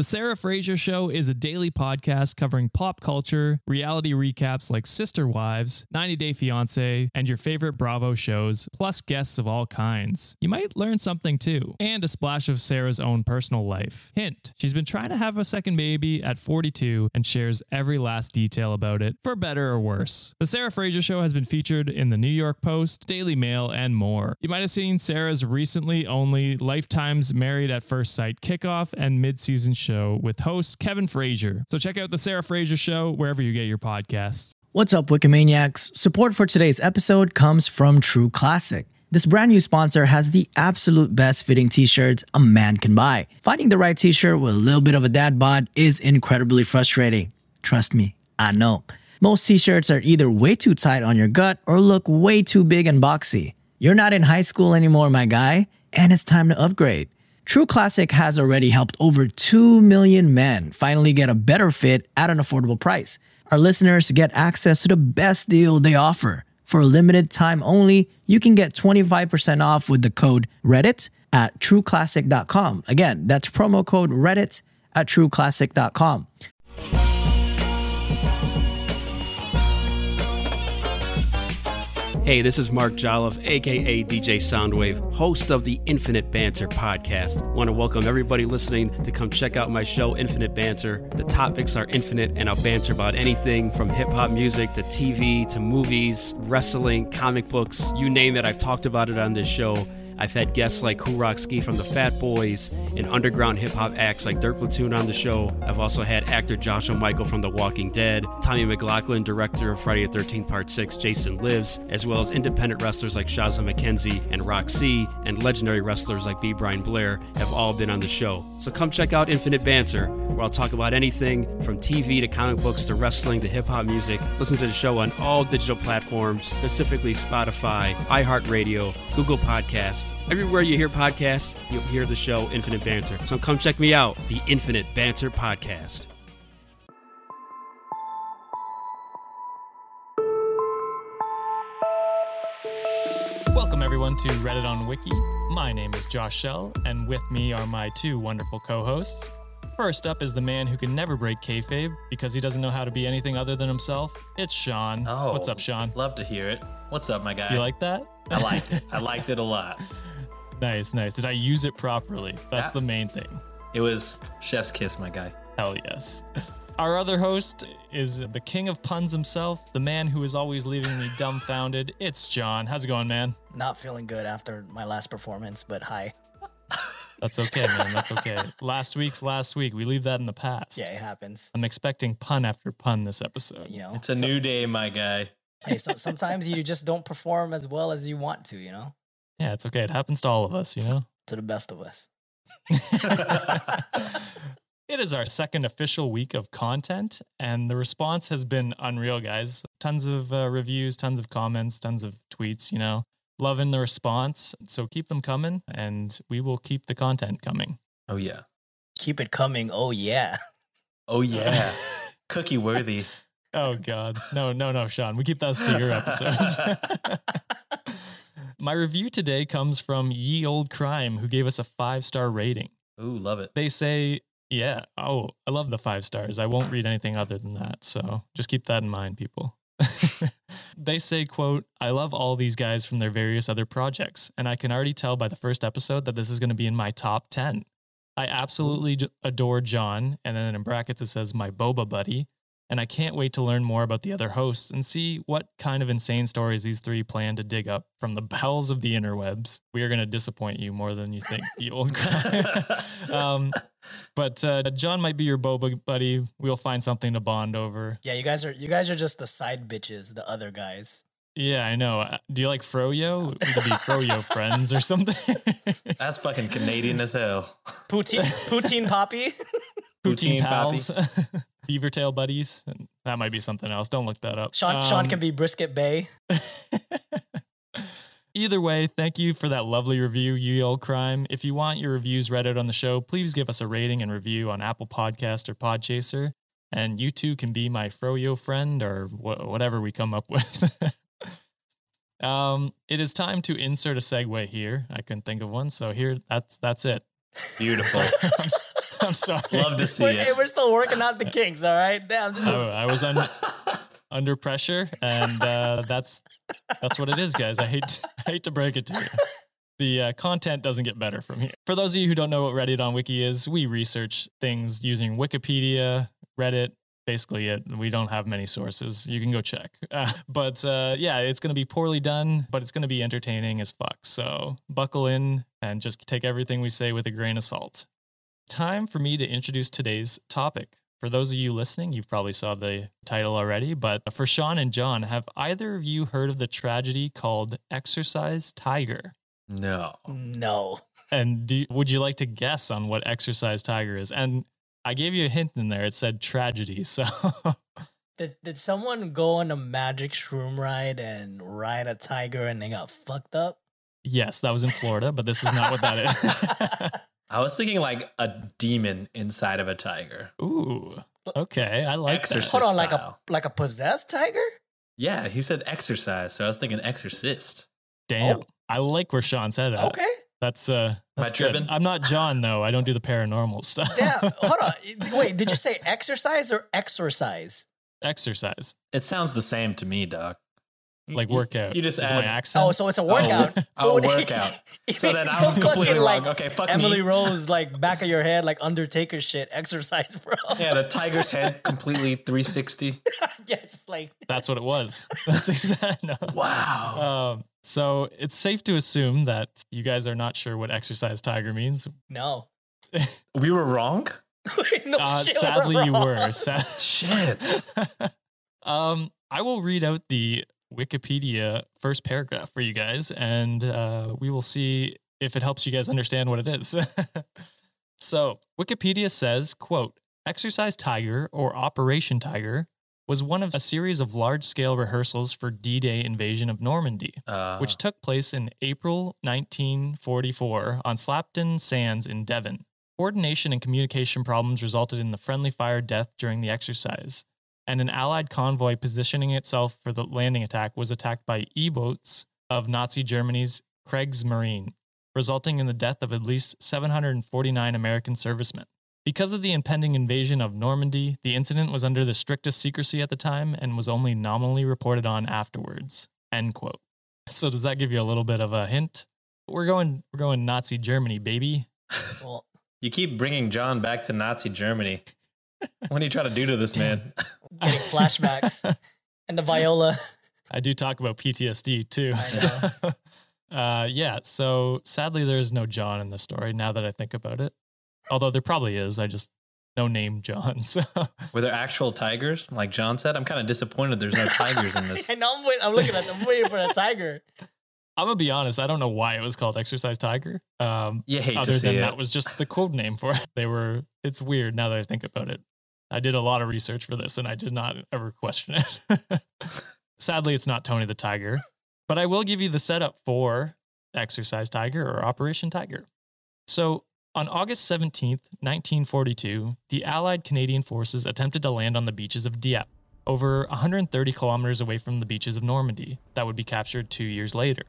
The Sarah Fraser Show is a daily podcast covering pop culture, reality recaps like Sister Wives, 90 Day Fiancé, and your favorite Bravo shows, plus guests of all kinds. You might learn something too, and a splash of Sarah's own personal life. Hint, she's been trying to have a second baby at 42 and shares every last detail about it, for better or worse. The Sarah Fraser Show has been featured in the New York Post, Daily Mail, and more. You might have seen Sarah's recently only Lifetime's Married at First Sight kickoff and mid-season show with host Kevin Frazier. So check out the Sarah Fraser Show wherever you get your podcasts. What's up, Wikimaniacs? Support for today's episode comes from True Classic. This brand new sponsor has the absolute best fitting t shirts a man can buy. Finding the right t shirt with a little bit of a dad bod is incredibly frustrating. Trust me, I know. Most t shirts are either way too tight on your gut or look way too big and boxy. You're not in high school anymore, my guy, and it's time to upgrade. True Classic has already helped over 2 million men finally get a better fit at an affordable price. Our listeners get access to the best deal they offer. For a limited time only, you can get 25% off with the code Reddit at trueclassic.com. Again, that's promo code Reddit at trueclassic.com. Hey, this is Mark Jolliffe, aka DJ Soundwave, host of the Infinite Banter podcast. Want to welcome everybody listening to come check out my show, Infinite Banter. The topics are infinite, and I'll banter about anything from hip hop music to TV to movies, wrestling, comic books you name it. I've talked about it on this show. I've had guests like Ski from the Fat Boys and underground hip hop acts like Dirt Platoon on the show. I've also had actor Joshua Michael from The Walking Dead, Tommy McLoughlin, director of Friday the 13th Part 6, Jason Lives, as well as independent wrestlers like Shazza McKenzie and Roxy, and legendary wrestlers like B. Brian Blair have all been on the show. So come check out Infinite Banter, where I'll talk about anything from TV to comic books to wrestling to hip hop music. Listen to the show on all digital platforms, specifically Spotify, iHeartRadio, Google Podcasts, Everywhere you hear podcasts, you'll hear the show Infinite Banter. So come check me out, the Infinite Banter Podcast. Welcome everyone to Reddit on Wiki. My name is Josh Shell, and with me are my two wonderful co-hosts. First up is the man who can never break kayfabe because he doesn't know how to be anything other than himself. It's Sean. Oh, what's up, Sean? Love to hear it. What's up, my guy? You like that? I liked it. I liked it a lot. Nice, nice. Did I use it properly? That's Yeah. the main thing. It was chef's kiss, my guy. Hell yes. Our other host is the king of puns himself, the man who is always leaving me dumbfounded. It's John. How's it going, man? Not feeling good after my last performance, but hi. That's okay, man. That's okay. last week's last week. We leave that in the past. Yeah, it happens. I'm expecting pun after pun this episode. You know, It's a So- new day, my guy. Hey, so, sometimes you just don't perform as well as you want to. You know, Yeah, it's okay. It happens to all of us, you know? to the best of us. it is our second official week of content, and the response has been unreal, guys. Tons of uh, reviews, tons of comments, tons of tweets, you know. Loving the response. So keep them coming, and we will keep the content coming. Oh yeah. Keep it coming. Oh yeah. Oh yeah. Cookie worthy. Oh, God. No, no, no, Sean. We keep those to your episodes. My review today comes from Ye Old Crime, who gave us a five star rating. Ooh, love it. They say, yeah, oh, I love the five stars. I won't read anything other than that. So just keep that in mind, people. they say, quote, I love all these guys from their various other projects, and I can already tell by the first episode that this is going to be in my top 10. I absolutely adore John, and then in brackets it says my boba buddy, and I can't wait to learn more about the other hosts and see what kind of insane stories these three plan to dig up from the bowels of the interwebs. We are going to disappoint you more than you think, you old guy. um, but uh, John might be your boba buddy. We'll find something to bond over. Yeah, you guys are you guys are just the side bitches, the other guys. Yeah, I know. Uh, Do you like Froyo? We could be Froyo friends or something. That's fucking Canadian as hell. Poutine, poutine poppy. Poutine Poutine pals, beaver tail buddies. That might be something else. Don't look that up. Sean Sean Um, can be brisket bay. Either way, thank you for that lovely review, you old crime. If you want your reviews read out on the show, please give us a rating and review on Apple Podcast or Podchaser. And you too can be my Froyo friend or wh- whatever we come up with. um, it is time to insert a segue here. I couldn't think of one, so here that's that's it. Beautiful. I'm, s- I'm sorry. Love to see We're, hey, it. we're still working out the kinks, all right? Damn, this is Oh, I was under under pressure, and uh, that's that's what it is, guys. I hate I hate to break it to you. The uh, content doesn't get better from here. For those of you who don't know what Reddit on Wiki is, we research things using Wikipedia, Reddit. Basically, it. We don't have many sources. You can go check. Uh, but uh, yeah, it's going to be poorly done, but it's going to be entertaining as fuck. So buckle in and just take everything we say with a grain of salt. Time for me to introduce today's topic. For those of you listening, you've probably saw the title already, but for Sean and John, have either of you heard of the tragedy called Exercise Tiger? No. no. And do, would you like to guess on what Exercise Tiger is? And I gave you a hint in there. It said tragedy. So Did, did someone go on a magic shroom ride and ride a tiger and they got fucked up? yes, that was in Florida, but this is not what that is. I was thinking like a demon inside of a tiger. Ooh, okay. I like Exorcist. Hold on, like a like a possessed tiger? Yeah, he said exercise, so I was thinking exorcist. Damn. Oh. I like where Sean said that. Okay. That's uh that's good. tripping? I'm not John though. I don't do the paranormal stuff. yeah, Hold on. Wait, did you say exercise or exercise? Exercise. It sounds the same to me, Doc. Like workout. You just is add my accent. Oh, so it's a workout. oh, Food. workout. So then I'm completely fucking wrong. like okay, fuck Emily me. Rose, like back of your head, like Undertaker shit. Exercise, bro. Yeah, the tiger's head completely 360. yeah, it's like That's what it was. That's exactly. No. Wow. Um, so it's safe to assume that you guys are not sure what exercise tiger means. no. we were wrong? no Uh, shit, sadly, you wrong. were. Sad- Shit. um, I will read out the Wikipedia first paragraph for you guys, and uh, we will see if it helps you guys understand what it is. so Wikipedia says, "quote Exercise Tiger or Operation Tiger." Was one of a series of large scale rehearsals for D Day invasion of Normandy. Uh, which took place in April 1944 on Slapton Sands in Devon. Coordination and communication problems resulted in the friendly fire death during the exercise, and an Allied convoy positioning itself for the landing attack was attacked by E boats of Nazi Germany's Kriegsmarine, resulting in the death of at least 749 American servicemen. Because of the impending invasion of Normandy, the incident was under the strictest secrecy at the time and was only nominally reported on afterwards. End quote. So does that give you a little bit of a hint? We're going we're going Nazi Germany, baby. Well, you keep bringing John back to Nazi Germany. What are you trying to do to this man? getting flashbacks and the viola. I do talk about PTSD too. I So, uh, yeah, so sadly there's no John in the story now that I think about it. Although there probably is, I just no name John. So Were there actual tigers? Like John said, I'm kind of disappointed there's no tigers in this. I know I'm, wait, I'm looking at them, I'm waiting for a tiger. I'm gonna be honest, I don't know why it was called Exercise Tiger. Um, You hate other to see than it. that was just the code name for it. They were it's weird now that I think about it. I did a lot of research for this and I did not ever question it. Sadly, it's not Tony the Tiger, but I will give you the setup for Exercise Tiger or Operation Tiger. So, on August 17th, 1942, the Allied Canadian forces attempted to land on the beaches of Dieppe, over 130 kilometers away from the beaches of Normandy, that would be captured two years later.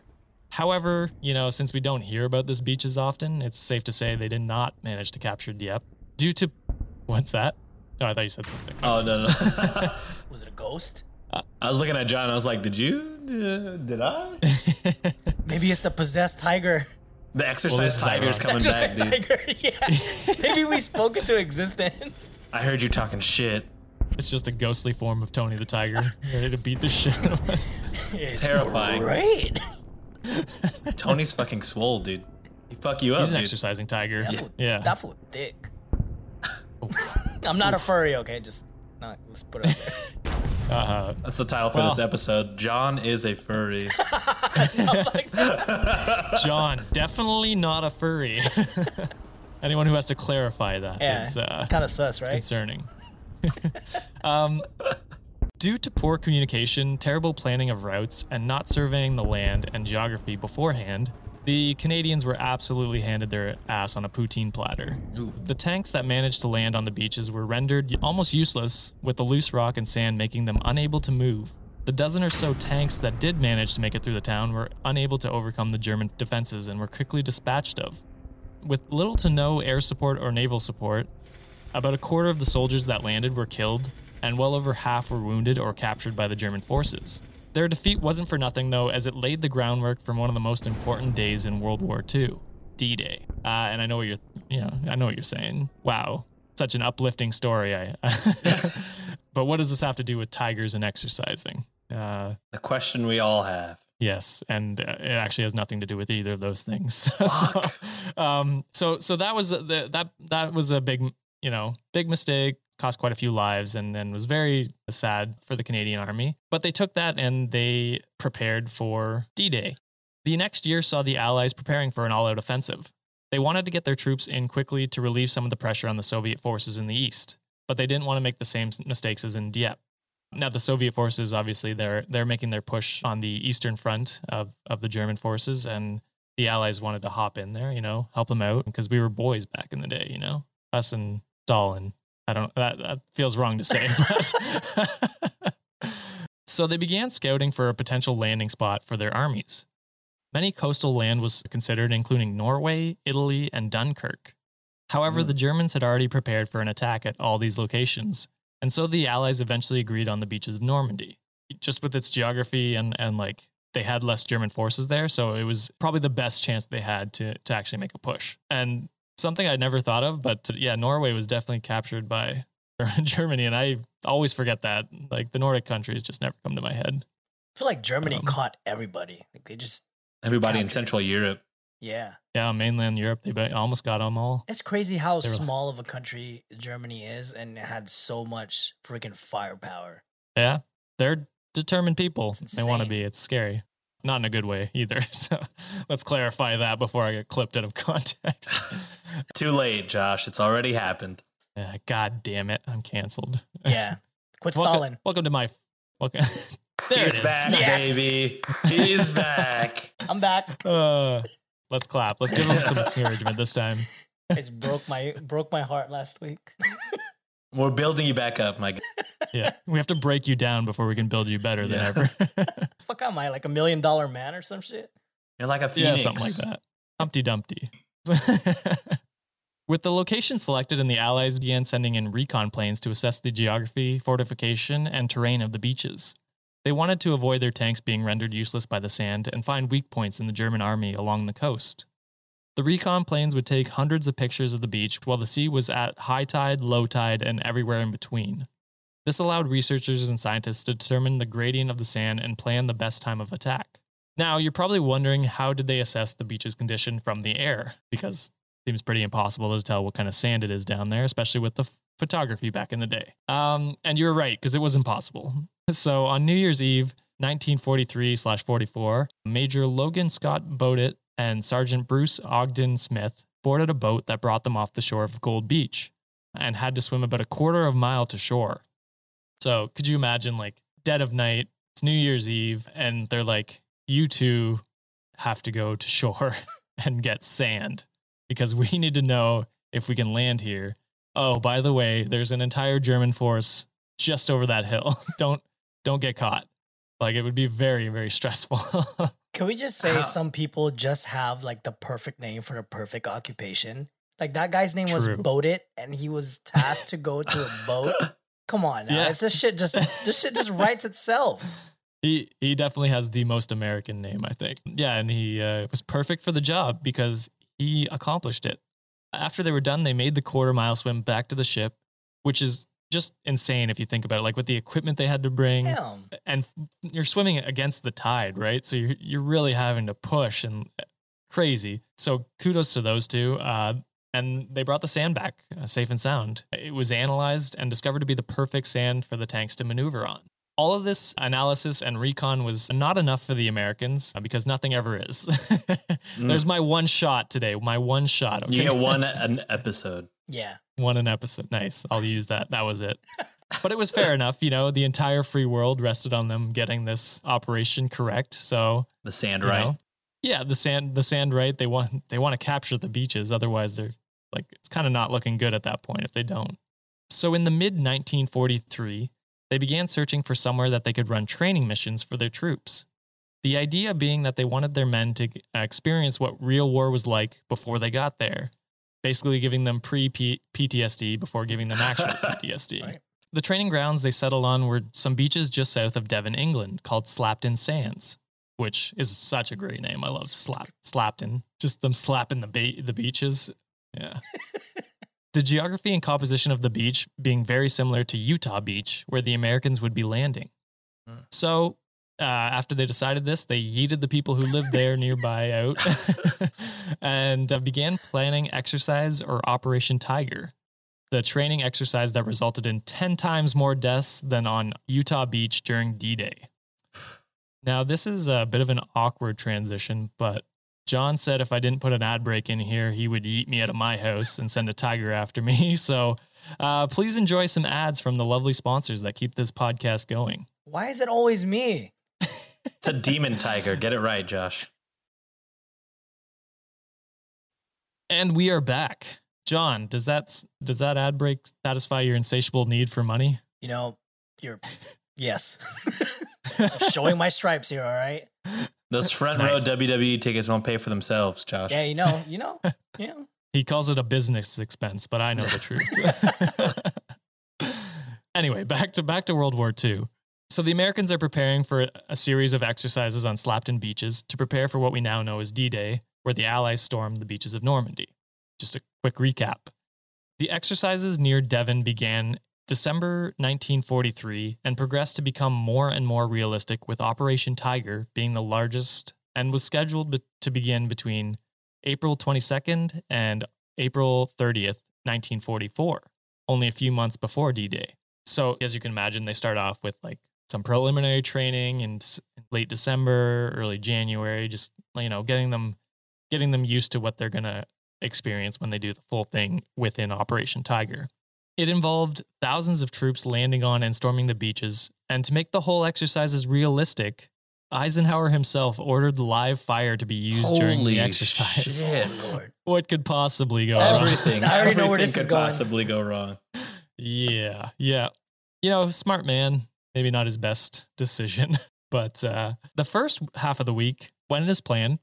However, you know, since we don't hear about this beaches often, it's safe to say they did not manage to capture Dieppe due to what's that? Oh, I thought you said something. Oh no no! Was it a ghost? I was looking at John. I was like, "Did you? Uh, did I?" Maybe it's the possessed tiger. The exercise is tiger's ironic. coming Just back, like dude. tiger. Yeah. Maybe we spoke into existence. I heard you talking shit. it's just a ghostly form of Tony the Tiger, ready to beat the shit out of us. It's Terrifying. Great. Tony's fucking swole, dude. He fuck you up, He's an dude. exercising tiger. That fool, Yeah. that fool thick. I'm not a furry, okay? Just not. Let's put it out there. Uh, That's the title for Well- this episode. John is a furry. John, definitely not a furry. Anyone who has to clarify that is Yeah, uh, it's kind of sus, right? concerning. um, due to poor communication, terrible planning of routes, and not surveying the land and geography beforehand, the Canadians were absolutely handed their ass on a poutine platter. The tanks that managed to land on the beaches were rendered almost useless, with the loose rock and sand making them unable to move. The dozen or so tanks that did manage to make it through the town were unable to overcome the German defenses and were quickly dispatched of. with little to no air support or naval support, about a quarter of the soldiers that landed were killed, and well over half were wounded or captured by the German forces. Their defeat wasn't for nothing, though, as it laid the groundwork for one of the most important days in World War II, D-Day. Uh, and I know what you're, you know, I know what you're saying. Wow, such an uplifting story. I, but what does this have to do with tigers and exercising? Uh, The question we all have. Yes, and uh, it actually has nothing to do with either of those things. so, um, so, so that was the that that was a big, you know, big mistake. Cost quite a few lives, and then was very sad for the Canadian Army. But they took that and they prepared for D-Day. The next year saw the Allies preparing for an all-out offensive. They wanted to get their troops in quickly to relieve some of the pressure on the Soviet forces in the east, but they didn't want to make the same mistakes as in Dieppe. Now the Soviet forces, obviously, they're they're making their push on the eastern front of, of the German forces, and the Allies wanted to hop in there, you know, help them out because we were boys back in the day, you know, us and Stalin. I don't that that feels wrong to say, but so they began scouting for a potential landing spot for their armies. Many coastal land was considered, including Norway, Italy, and Dunkirk. However, the hmm. Germans had already prepared for an attack at all these locations, and so the Allies eventually agreed on the beaches of Normandy. Just with its geography and, and like they had less German forces there, so it was probably the best chance they had to to actually make a push. And something I'd never thought of, but yeah, Norway was definitely captured by Germany, and I always forget that. Like the Nordic countries just never come to my head. I feel like Germany Um, caught everybody. Like they just Everybody in Central Europe. yeah. Yeah, mainland Europe, they almost got them all. It's crazy how They were- small of a country Germany is and it had so much freaking firepower. Yeah, they're determined people. They want to be. It's scary. Not in a good way either. So let's clarify that before I get clipped out of context. Too late, Josh. It's already happened. Yeah, God damn it, I'm canceled. Yeah. Quit welcome, stalling. welcome to my. Welcome. there He's it is. back, Yes. baby. He's back. I'm back. Uh, let's clap. Let's give him some encouragement this time. It's broke my broke my heart last week. We're building you back up, my guy. Yeah, we have to break you down before we can build you better than Yeah. ever. Fuck am I like a million dollar man or some shit? You're like a yeah, phoenix. something like that. Humpty Dumpty. With the location selected, and the Allies began sending in recon planes to assess the geography, fortification, and terrain of the beaches. They wanted to avoid their tanks being rendered useless by the sand and find weak points in the German army along the coast. The recon planes would take hundreds of pictures of the beach while the sea was at high tide, low tide, and everywhere in between. This allowed researchers and scientists to determine the gradient of the sand and plan the best time of attack. Now, you're probably wondering how did they assess the beach's condition from the air? Because it seems pretty impossible to tell what kind of sand it is down there, especially with the photography back in the day. Um, and you're right, because it was impossible. So on New Year's Eve, 1943 slash 44, Major Logan Scott Bowdit and Sergeant Bruce Ogden Smith boarded a boat that brought them off the shore of Gold Beach and had to swim about a quarter of a mile to shore. So could you imagine like dead of night, it's New Year's Eve, and they're like, you two have to go to shore and get sand because we need to know if we can land here. Oh, by the way, there's an entire German force just over that hill. don't don't get caught. Like it would be very very stressful. Can we just say How- some people just have like the perfect name for the perfect occupation? Like that guy's name was True. Boatit, and he was tasked to go to a boat. Come on, now. Yeah. It's this shit just this shit just writes itself. he he definitely has the most American name, I think. Yeah, and he uh, was perfect for the job because he accomplished it. After they were done, they made the quarter mile swim back to the ship, which is just insane if you think about it. Like with the equipment they had to bring, Damn. and you're swimming against the tide, right? So you're you're really having to push and uh, crazy. So kudos to those two. Uh, and they brought the sand back uh, safe and sound. It was analyzed and discovered to be the perfect sand for the tanks to maneuver on. All of this analysis and recon was not enough for the Americans uh, because nothing ever is. There's my one shot today. My one shot. You okay? get one an episode. Yeah. One an episode. Nice. I'll use that. That was it. But it was fair enough. You know, the entire free world rested on them getting this operation correct. So, The sand right. know, yeah, the sand, the sand right. They want, they want to capture the beaches. Otherwise, they're like, it's kind of not looking good at that point if they don't. So, in the mid 1943, they began searching for somewhere that they could run training missions for their troops. The idea being that they wanted their men to uh, experience what real war was like before they got there, basically giving them pre PTSD before giving them actual PTSD. Right. The training grounds they settled on were some beaches just south of Devon, England, called Slapton Sands, which is such a great name. I love Slap Slapton. Just them slapping the ba- the beaches. Yeah. the geography and composition of the beach being very similar to Utah Beach, where the Americans would be landing. Hmm. So, uh, after they decided this, they yeeted the people who lived there nearby out and uh, began planning exercise or Operation Tiger, the training exercise that resulted in 10 times more deaths than on Utah Beach during D Day. Now, this is a bit of an awkward transition, but John said if I didn't put an ad break in here, he would eat me out of my house and send a tiger after me. So uh, please enjoy some ads from the lovely sponsors that keep this podcast going. Why is it always me? It's a demon tiger. Get it right, Josh. And we are back. John, does that does that ad break satisfy your insatiable need for money? You know, you're yes. I'm showing my stripes here, all right? Those front Nice. row WWE tickets won't pay for themselves, Josh. Yeah, you know, you know, you know. He calls it a business expense, but I know the truth. anyway, back to back to World War II. So the Americans are preparing for a series of exercises on Slapton beaches to prepare for what we now know as D-Day, where the Allies stormed the beaches of Normandy. Just a quick recap. The exercises near Devon began December 1943 and progressed to become more and more realistic with Operation Tiger being the largest and was scheduled to begin between April 22nd and April 30th, 1944, only a few months before D Day. So, as you can imagine, they start off with like some preliminary training in s- late December, early January, just you know, getting them getting them used to what they're going to experience when they do the full thing within Operation Tiger. It involved thousands of troops landing on and storming the beaches, and to make the whole exercise as realistic, Eisenhower himself ordered live fire to be used during the exercise. shit. Oh, What could possibly go oh, wrong? Everything. I already know where everything this is could going. possibly go wrong. Yeah, yeah. You know, smart man. Maybe not his best decision, but uh, the first half of the week went as planned.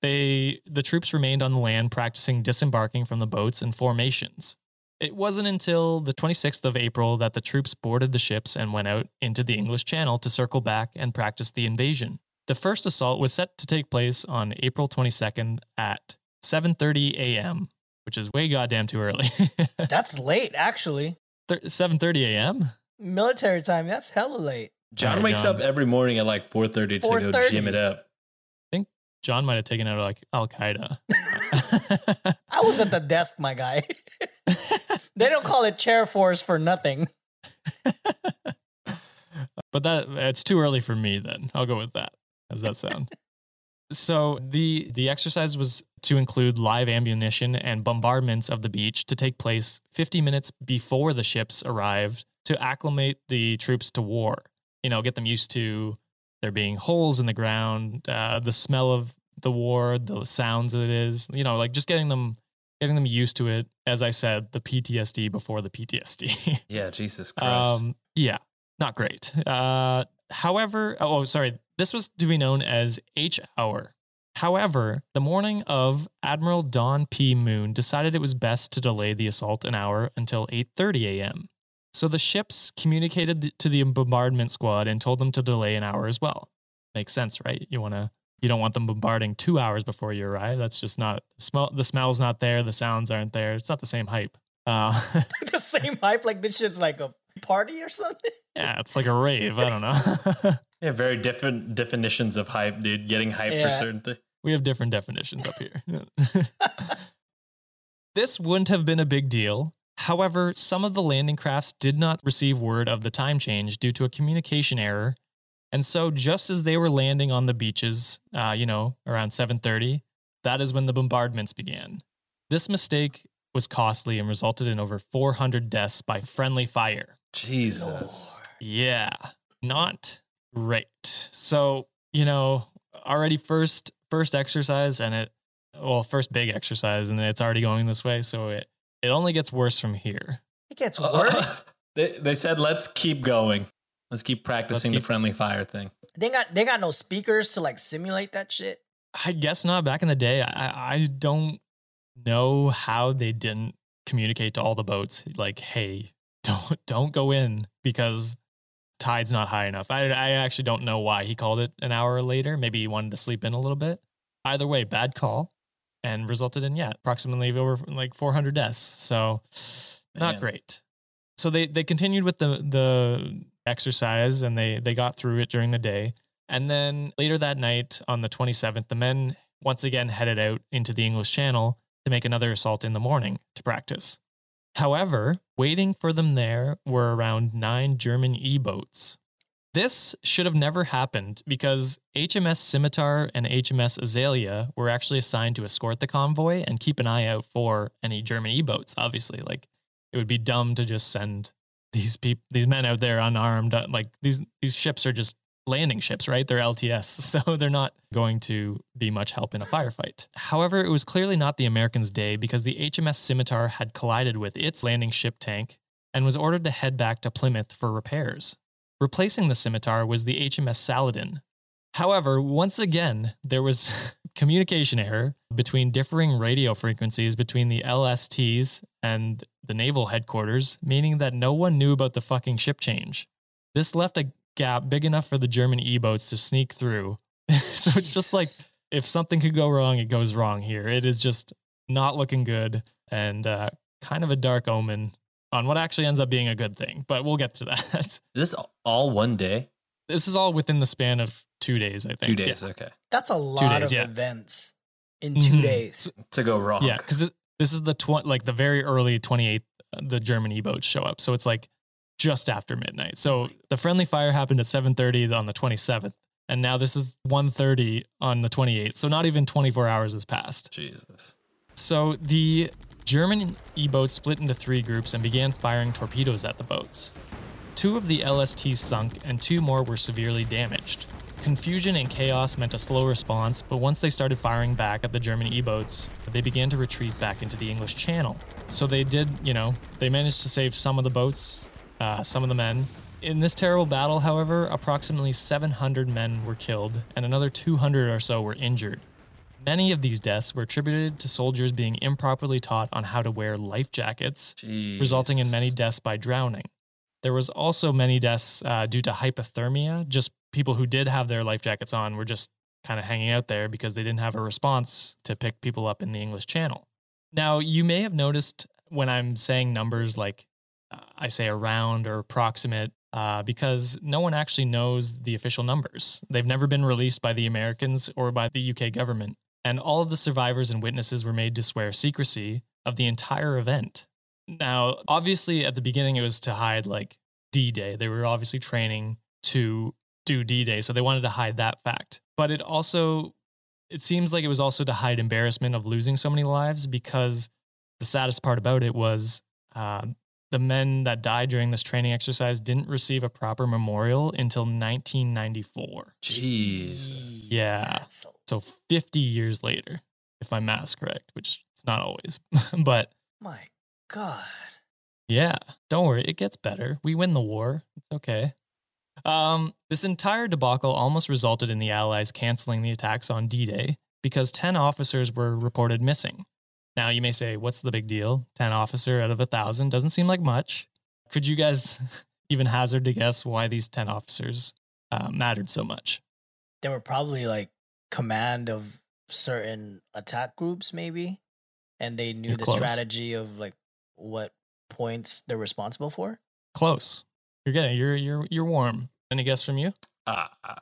They the troops remained on the land practicing disembarking from the boats and formations. It wasn't until the 26th of April that the troops boarded the ships and went out into the English Channel to circle back and practice the invasion. The first assault was set to take place on April 22nd at 7:30 a.m., which is way goddamn too early. That's late, actually. Thir- 7:30 a.m. Military time, that's hella late. John Alright, wakes John. up every morning at like 4.30 to go 4:30. gym it up. I think John might have taken out like Al Qaeda. I was at the desk, my guy. they don't call it chair force for nothing. but that it's too early for me. Then I'll go with that. How does that sound? so the the exercise was to include live ammunition and bombardments of the beach to take place 50 minutes before the ships arrived to acclimate the troops to war. You know, get them used to there being holes in the ground, uh, the smell of the war, the sounds it is. You know, like just getting them getting them used to it. As I said, the PTSD before the PTSD. Yeah, Jesus Christ. Um, yeah, not great. Uh, however, oh, sorry, this was to be known as H hour. However, the morning of Admiral Don P. Moon decided it was best to delay the assault an hour until 8:30 a.m. So the ships communicated to the bombardment squad and told them to delay an hour as well. Makes sense, right? You want to you don't want them bombarding 2 hours before you arrive. That's just not smell the smell's not there, the sounds aren't there. It's not the same hype. Uh, the same hype, like this shit's like a party or something. yeah, it's like a rave. I don't know. yeah, very different definitions of hype, dude. Getting hype for certain things. We have different definitions up here. this wouldn't have been a big deal. However, some of the landing crafts did not receive word of the time change due to a communication error. And so just as they were landing on the beaches, uh, you know, around 7:30, that is when the bombardments began. This mistake was costly and resulted in over 400 deaths by friendly fire. Jesus. Yeah, not great. So, you know, already first first exercise and it well, first big exercise and it's already going this way, so it it only gets worse from here. It gets uh, worse. they, they said, let's keep going. Let's keep practicing keep- the friendly fire thing. They got they got no speakers to like simulate that shit. I guess not. Back in the day, I, I don't know how they didn't communicate to all the boats like, hey, don't don't go in because tide's not high enough. I I actually don't know why he called it an hour later. Maybe he wanted to sleep in a little bit. Either way, bad call and resulted in yeah, approximately over like 400 deaths. So not Man. great. So they they continued with the the exercise and they they got through it during the day. And then later that night on the 27th, the men once again headed out into the English Channel to make another assault in the morning to practice. However, waiting for them there were around nine German E boats. This should have never happened because HMS Scimitar and HMS Azalea were actually assigned to escort the convoy and keep an eye out for any German E boats, obviously. Like, it would be dumb to just send these people, these men out there unarmed. uh, Like, these, these ships are just landing ships, right? They're LTS, so they're not going to be much help in a firefight. However, it was clearly not the Americans' day because the HMS Scimitar had collided with its landing ship tank and was ordered to head back to Plymouth for repairs. Replacing the Scimitar was the HMS Saladin. However, once again, there was communication error between differing radio frequencies between the LSTs and the naval headquarters, meaning that no one knew about the fucking ship change. This left a gap big enough for the German E boats to sneak through. so it's just like if something could go wrong, it goes wrong here. It is just not looking good and uh, kind of a dark omen on what actually ends up being a good thing. But we'll get to that. Is this all one day? this is all within the span of two days, I think. Two Yeah. days. Okay. That's a lot days, of yeah. events in 2 Mhm. days. To go wrong. Yeah, because this is the tw- like the very early 28th, uh, the German E-boats show up. So it's like just after midnight. So the friendly fire happened at 7:30 on the 27th, and now this is 1:30 on the 28th. So not even 24 hours has passed. Jesus. So the German E-boats split into three groups and began firing torpedoes at the boats. Two of the LSTs sunk and two more were severely damaged. Confusion and chaos meant a slow response, but once they started firing back at the German E-boats, they began to retreat back into the English Channel. So they did, you know, they managed to save some of the boats, uh, some of the men. In this terrible battle, however, approximately 700 men were killed and another 200 or so were injured. Many of these deaths were attributed to soldiers being improperly taught on how to wear life jackets, Jeez. resulting in many deaths by drowning. There was also many deaths uh, due to hypothermia. Just people who did have their life jackets on were just kind of hanging out there because they didn't have a response to pick people up in the English Channel. Now, you may have noticed when I'm saying numbers like uh, I say around or approximate, uh, because no one actually knows the official numbers. They've never been released by the Americans or by the UK government. And all of the survivors and witnesses were made to swear secrecy of the entire event. Now, obviously, at the beginning, it was to hide like D Day. They were obviously training to do D Day. So they wanted to hide that fact. But it also, it seems like it was also to hide embarrassment of losing so many lives because the saddest part about it was uh, the men that died during this training exercise didn't receive a proper memorial until 1994. Jeez. Yeah. that's So 50 years later, if my math's correct, which it's not always. but my God. yeah, don't worry, it gets better. We win the war. It's okay. Um, this entire debacle almost resulted in the Allies canceling the attacks on D Day because 10 officers were reported missing. Now, you may say, what's the big deal? 10 officer out of a thousand doesn't seem like much. Could you guys even hazard to guess why these 10 officers uh, mattered so much? They were probably like command of certain attack groups, maybe. And they knew You're the close. strategy of like what points they're responsible for. Close. You're getting you're you're you're warm. Any guess from you? Uh, uh,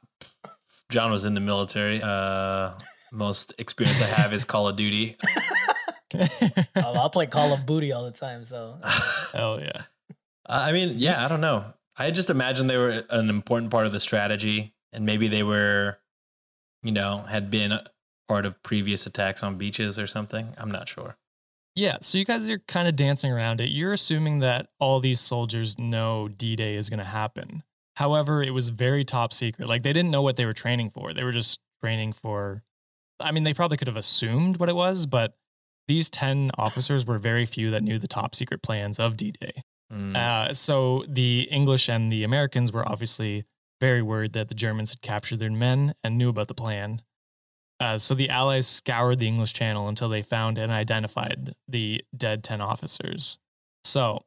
John was in the military. Uh, most experience I have is Call of Duty. Oh, I'll play Call of Booty all the time. So oh yeah. I mean, yeah, I don't know. I just imagine they were an important part of the strategy, and maybe they were, you know, had been part of previous attacks on beaches or something. I'm not sure. Yeah, so you guys are kind of dancing around it. You're assuming that all these soldiers know D Day is going to happen. However, it was very top secret. Like they didn't know what they were training for. They were just training for, I mean, they probably could have assumed what it was, but these 10 officers were very few that knew the top secret plans of D Day. Mm. Uh, so the English and the Americans were obviously very worried that the Germans had captured their men and knew about the plan. Uh, so the Allies scoured the English Channel until they found and identified the dead 10 officers. So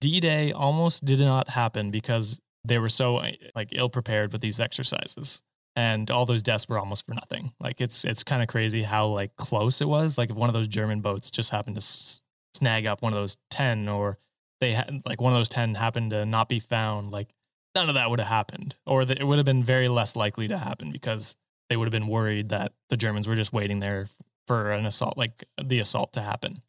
D Day almost did not happen because they were so like ill prepared with these exercises and all those deaths were almost for nothing. Like it's it's kind of crazy how like close it was. Like if one of those German boats just happened to s- snag up one of those 10 or they had like one of those 10 happened to not be found, like none of that would have happened or it would have been very less likely to happen because they would have been worried that the Germans were just waiting there for an assault like the assault to happen.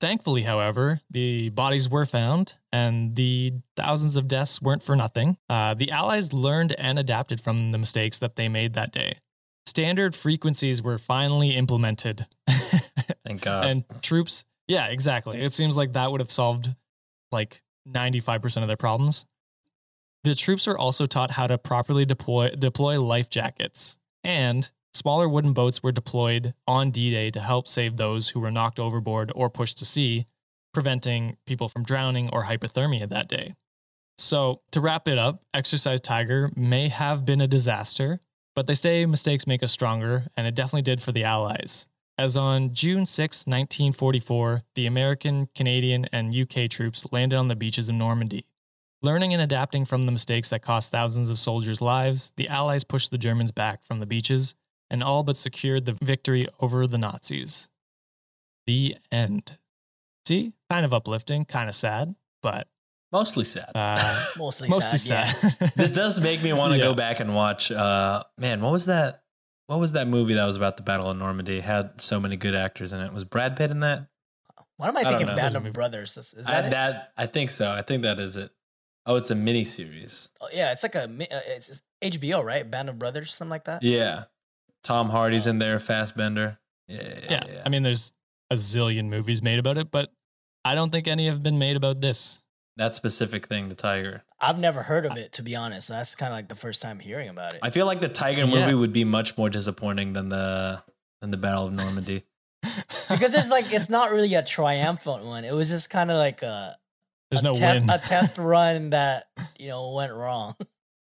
Thankfully, however, the bodies were found and the thousands of deaths weren't for nothing. Uh, the Allies learned and adapted from the mistakes that they made that day. Standard frequencies were finally implemented. Thank God. and troops, yeah, exactly. It seems like that would have solved like 95% of their problems. The troops were also taught how to properly deploy, deploy life jackets, and smaller wooden boats were deployed on D Day to help save those who were knocked overboard or pushed to sea, preventing people from drowning or hypothermia that day. So, to wrap it up, Exercise Tiger may have been a disaster, but they say mistakes make us stronger, and it definitely did for the Allies. As on June 6, 1944, the American, Canadian, and UK troops landed on the beaches of Normandy. Learning and adapting from the mistakes that cost thousands of soldiers' lives, the Allies pushed the Germans back from the beaches and all but secured the victory over the Nazis. The end. See, kind of uplifting, kind of sad, but Mostly sad. uh, Mostly, mostly sad. sad. Yeah. this does make me want to Yeah. go back and watch. Uh, man, what was that? What was that movie that was about the Battle of Normandy? It had so many good actors in it. Was Brad Pitt in that? Why am I I thinking? know. Band of Brothers. Is, is that it? that I think so. I think that is it. Oh, it's a mini series. Oh, yeah, it's like a mi- uh, it's it's HBO, right? Band of Brothers, something like that. Yeah, Tom Hardy's in there. Fassbender. Yeah, yeah, yeah, yeah. I mean, there's a zillion movies made about it, but I don't think any have been made about this. that specific thing, the tiger. I've never heard of it to be honest. That's kind of like the first time hearing about it. I feel like the tiger Yeah. movie would be much more disappointing than the than the Battle of Normandy. because there's like it's not really a triumphant one. It was just kind of like a There's a no test, win. a test run that you know went wrong.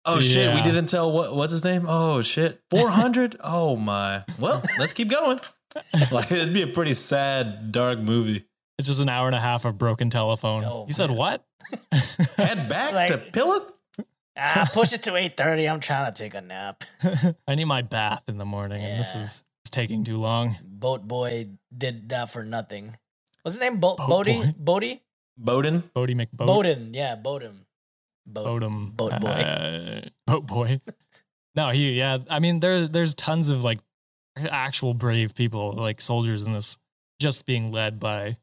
Oh shit, we didn't tell what what's his name? Oh shit. 400? oh my. Well, let's keep going. Like it'd be a pretty sad dark movie. It's just an hour and a half of broken telephone. Oh, you said what? Head back to Like- Pillith? Ah, push it to eight thirty. I'm trying to take a nap. I need my bath in the morning, and this is it's taking too long. Boat boy did that for nothing. What's his name? Bo- Boat Bodie? boy? Bodie? Bowden? Bodie McBoat. Bowden. Yeah, Bowden. Bo- Bodum. Boat boy. Uh, boat boy. No, he. Yeah, I mean, there's there's tons of like actual brave people, like soldiers in this, just being led by.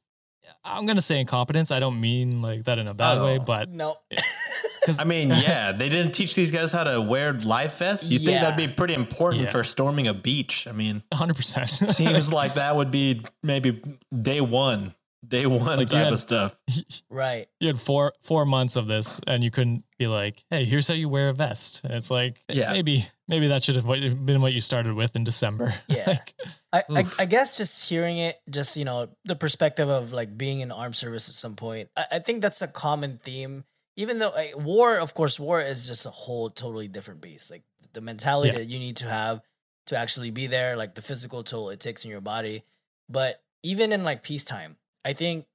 I'm gonna say incompetence. I don't mean like that in a bad way, Oh. but no. because I mean, yeah, they didn't teach these guys how to wear life vests. You think that'd be pretty important Yeah. for storming a beach? I mean, 100. percent seems like that would be maybe day one, day one Like, you type had- of stuff. right. you had four four months of this, and you couldn't be like, "Hey, here's how you wear a vest." And it's like, eh, Yeah. maybe maybe that should have been what you started with in December. Yeah. Like, I, I, I guess just hearing it, just you know, the perspective of like being in armed service at some point. I, I think that's a common theme. Even though like, war, of course, war is just a whole totally different beast. Like the mentality Yeah. that you need to have to actually be there, like the physical toll it takes in your body. But even in like peacetime, I think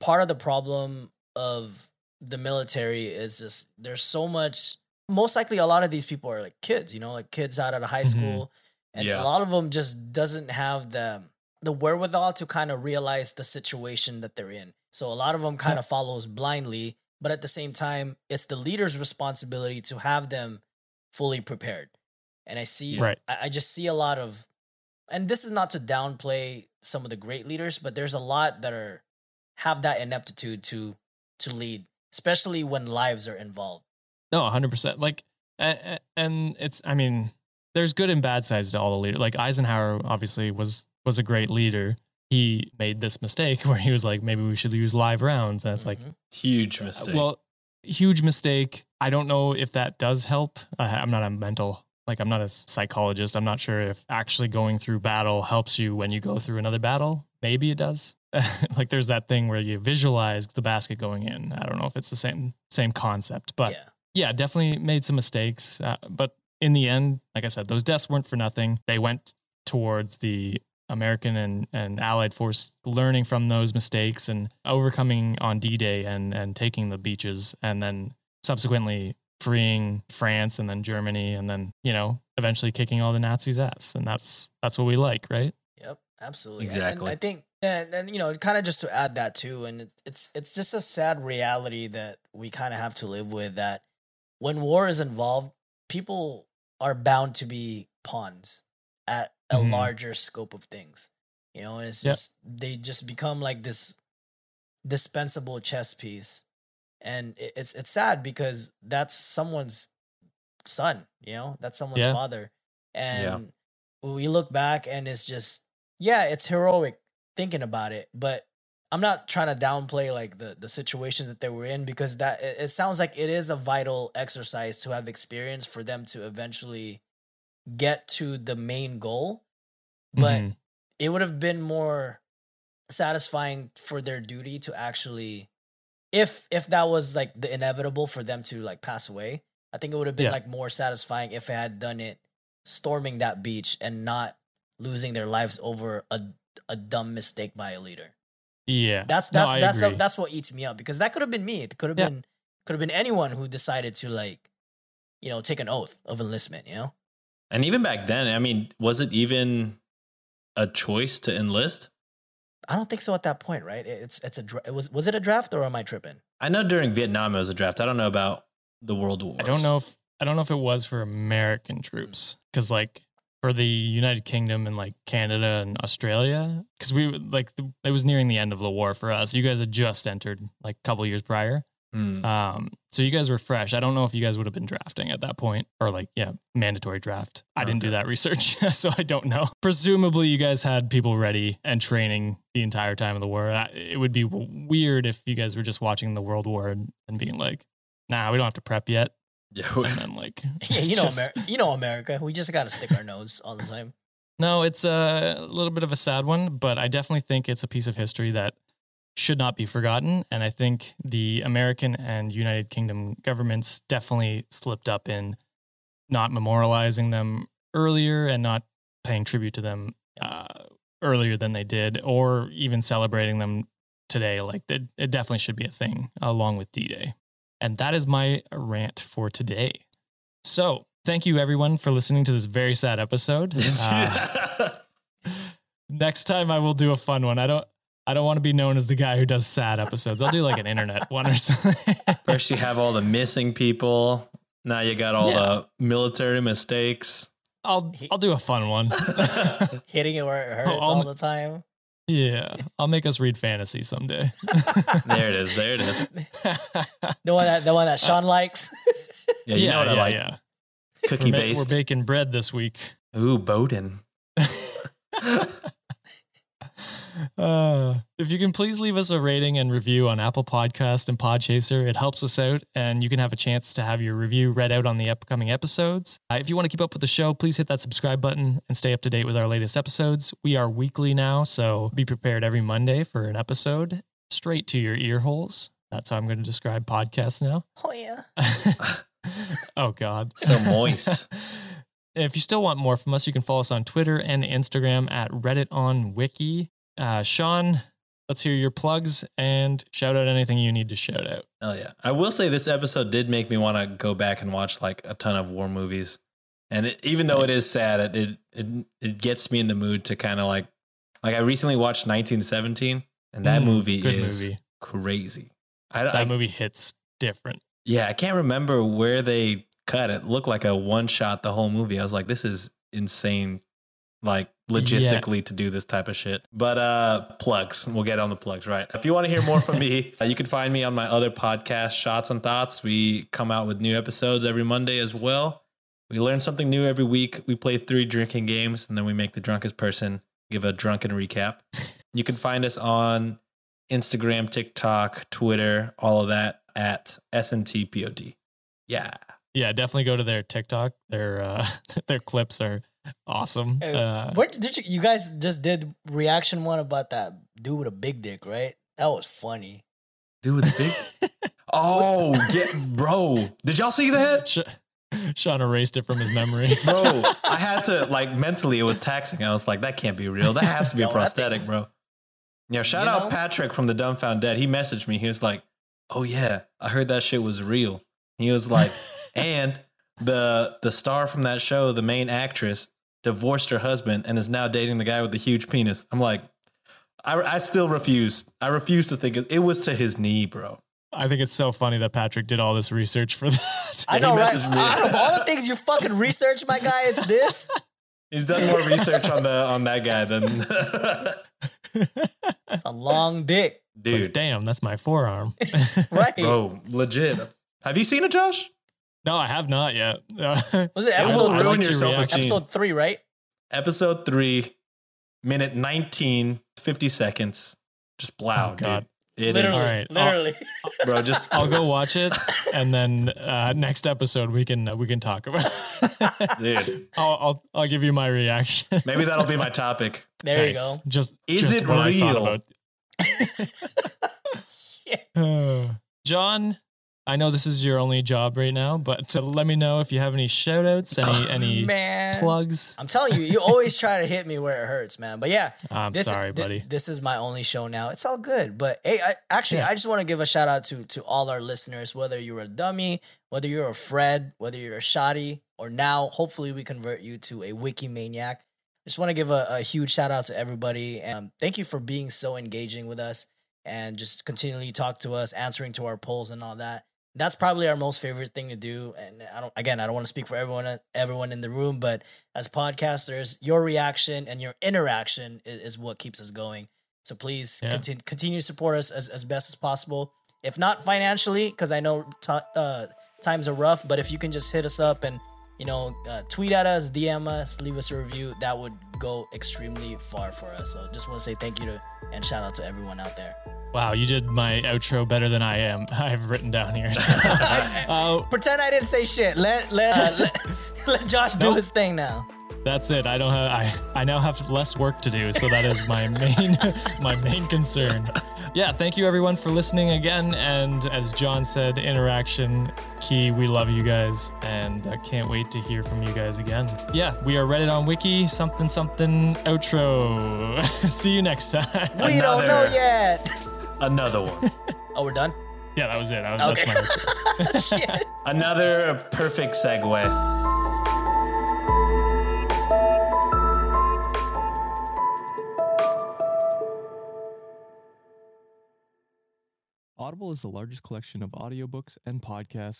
part of the problem of the military is just there's so much. Most likely, a lot of these people are like kids, you know, like kids out of high Mhm. school, and Yeah. a lot of them just doesn't have the the wherewithal to kind of realize the situation that they're in. So a lot of them kind of follows blindly, but at the same time, it's the leader's responsibility to have them fully prepared. And I see, Right. I, I just see a lot of, and this is not to downplay some of the great leaders, but there's a lot that are have that ineptitude to to lead, especially when lives are involved. No, 100%. Like, a- a- and it's, I mean, there's good and bad sides to all the leaders. Like, Eisenhower obviously was was a great leader. He made this mistake where he was like, maybe we should use live rounds. And it's like, Mhm. Huge mistake. well, huge mistake. I don't know if that does help. I, I'm not a mental, like, I'm not a psychologist. I'm not sure if actually going through battle helps you when you go through another battle. Maybe it does. like, there's that thing where you visualize the basket going in. I don't know if it's the same same concept, but yeah, yeah, definitely made some mistakes. Uh, but in the end, like I said, those deaths weren't for nothing. They went towards the American and, and Allied force learning from those mistakes and overcoming on D Day and, and taking the beaches and then subsequently freeing France and then Germany and then, you know, eventually kicking all the Nazis' ass. And that's that's what we like, right? Yep, absolutely. And- and Exactly. I think, and, and you know, kind of just to add that too, and it, it's it's just a sad reality that we kind of have to live with. That when war is involved, people are bound to be pawns at a Mhm. larger scope of things. You know, and it's Yep. just they just become like this dispensable chess piece, and it's it's sad because that's someone's son. You know, that's someone's Yeah. father, and we look back and it's just yeah, it's heroic thinking about it, but I'm not trying to downplay like the the situation that they were in because that it, it sounds like it is a vital exercise to have experience for them to eventually get to the main goal. But Mhm. it would have been more satisfying for their duty to actually if if that was like the inevitable for them to like pass away i think it would have been Yeah. like more satisfying if they had done it storming that beach and not losing their lives over a a dumb mistake by a leader yeah. that's that's I that's agree. that's what eats me up because that could have been me it could have Yeah. been could have been anyone who decided to like you know take an oath of enlistment you know And even back then, I mean, was it even a choice to enlist? I don't think so at that point right it's it's a dra- it was was it a draft or am i tripping I know during Vietnam it was a draft. I don't know about the World War. I don't know if I don't know if it was for American troops because like for the United Kingdom and like Canada and Australia because we would, like the, it was nearing the end of the war for us. You guys had just entered like a couple years prior, Hmm. um, so you guys were fresh. I don't know if you guys would have been drafting at that point or like yeah mandatory draft. I didn't do that research, so I don't know. Presumably you guys had people ready and training the entire time of the war. It would be weird if you guys were just watching the World War and, and being like, "Nah, we don't have to prep yet." Yeah, and then like yeah you know just- Amer- you know america we just gotta stick our nose all the time no it's a little bit of a sad one but i definitely think it's a piece of history that should not be forgotten. And i think the american and united kingdom governments definitely slipped up in not memorializing them earlier and not paying tribute to them uh, earlier than they did or even celebrating them today. Like it, it definitely should be a thing along with d-day. And that is my rant for today. So thank you everyone for listening to this very sad episode. Uh, next time i will do a fun one. I don't i don't want to be known as the guy who does sad episodes i'll do like an internet one or something First, you have all the missing people. Now you got all Yeah. the military mistakes. i'll i'll do a fun one hitting it where it hurts Oh, all I'll- the time yeah i'll make us read fantasy someday There it is. There it is. the one that the one that Sean uh, likes. Yeah, you know what I like. yeah. Cookie We're, ma- we're baking bread this week Ooh, Bowden. Uh, if you can please leave us a rating and review on Apple Podcast and Podchaser, it helps us out, and you can have a chance to have your review read out on the upcoming episodes. Uh, if you want to keep up with the show, please hit that subscribe button and stay up to date with our latest episodes. We are weekly now, so be prepared every Monday for an episode straight to your ear holes. That's how I'm going to describe podcasts now. oh yeah. oh God, So moist. if you still want more from us, you can follow us on Twitter and Instagram at Reddit on Wiki. Uh, Sean, let's hear your plugs and shout out anything you need to shout out. Oh yeah. I will say this episode did make me want to go back and watch like a ton of war movies. And it, even though it Nice. is sad, it, it it it gets me in the mood to kind of like like I recently watched 1917 and that Mm, movie is movie. crazy. I, That I movie hits different. yeah, I can't remember where they cut it. Looked like a one shot the whole movie. I was like this is insane like logistically to do this type of shit. But uh plugs. We'll get on the plugs, right? If you want to hear more from me, uh, you can find me on my other podcast, Shots and Thoughts. We come out with new episodes every Monday as well. We learn something new every week. We play three drinking games and then we make the drunkest person give a drunken recap. You can find us on Instagram, TikTok, Twitter, all of that at SNTPOD. Yeah. Yeah, definitely go to their TikTok. Their uh, their clips are awesome. Hey, Uh, Where did you you guys just did reaction one about that dude with a big dick, right? That was funny. Dude with the big. Oh, get, bro. Did y'all see that? Sh- Sean erased it from his memory. Bro, I had to like mentally it was taxing. I was like, that can't be real. That has to be a Yo, that prosthetic, bro. Yeah, shout You out know? Patrick from the Dumbfound Dead. He messaged me. He was like, Oh yeah, I heard that shit was real. He was like, and the the star from that show, the main actress, divorced her husband and is now dating the guy with the huge penis. I'm like, I, I still refuse. I refuse to think it, it was to his knee, bro. I think it's so funny that Patrick did all this research for that. I he know, right? me. Out of all the things you fucking research, my guy, it's this. He's done more research on the on that guy than It's a long dick, Like, dude. damn, that's my forearm. right? Bro, legit. Have you seen it, Josh? No, I have not yet. Was it It episode three? ruin liked your your self reaction. esteem. Episode three, right? Episode three, minute 19, 50 seconds. Just blow, Oh, God. dude. It is, literally, All right. literally. bro. Just I'll go watch it, and then uh, next episode we can we can talk about. It. dude. I'll, I'll I'll give you my reaction. Maybe that'll be my topic. There you go. Just Is just it what I thought real? about Shit. Uh, John, I know this is your only job right now, but uh, let me know if you have any shout outs, any any Man, plugs. I'm telling you, you always try to hit me where it hurts, man. But yeah, I'm this sorry, is, buddy. this is my only show now. It's all good. But hey, I, actually, Yeah. I just want to give a shout out to to all our listeners, whether you're a dummy, whether you're a Fred, whether you're a shoddy, or now hopefully we convert you to a Wikimaniac. Just want to give a, a huge shout out to everybody. And thank you for being so engaging with us and just continually talk to us, answering to our polls and all that. That's probably our most favorite thing to do. And I don't, again, I don't want to speak for everyone, everyone in the room, but as podcasters, your reaction and your interaction is, is what keeps us going. So please Yeah. continue, continue to support us as, as best as possible. If not financially, because I know t- uh, times are rough, but if you can just hit us up and you know uh, tweet at us, DM us, leave us a review, that would go extremely far for us. So just want to say thank you to and shout out to everyone out there. Wow, you did my outro better than I am. I've written down here. So. uh, Pretend I didn't say shit. Let let uh, let, let Josh do Nope. his thing now. that's it. I don't have. I I now have less work to do, so that is my main my main concern. Yeah, thank you everyone for listening again. And as John said, interaction key. We love you guys, and I can't wait to hear from you guys again. Yeah, we are Reddit on Wiki. Something something outro. See you next time. We don't know yet. Another one. Oh, we're done. yeah, that was it. That was, Okay. That's my. Oh, shit. Another perfect segue. Audible is the largest collection of audiobooks and podcasts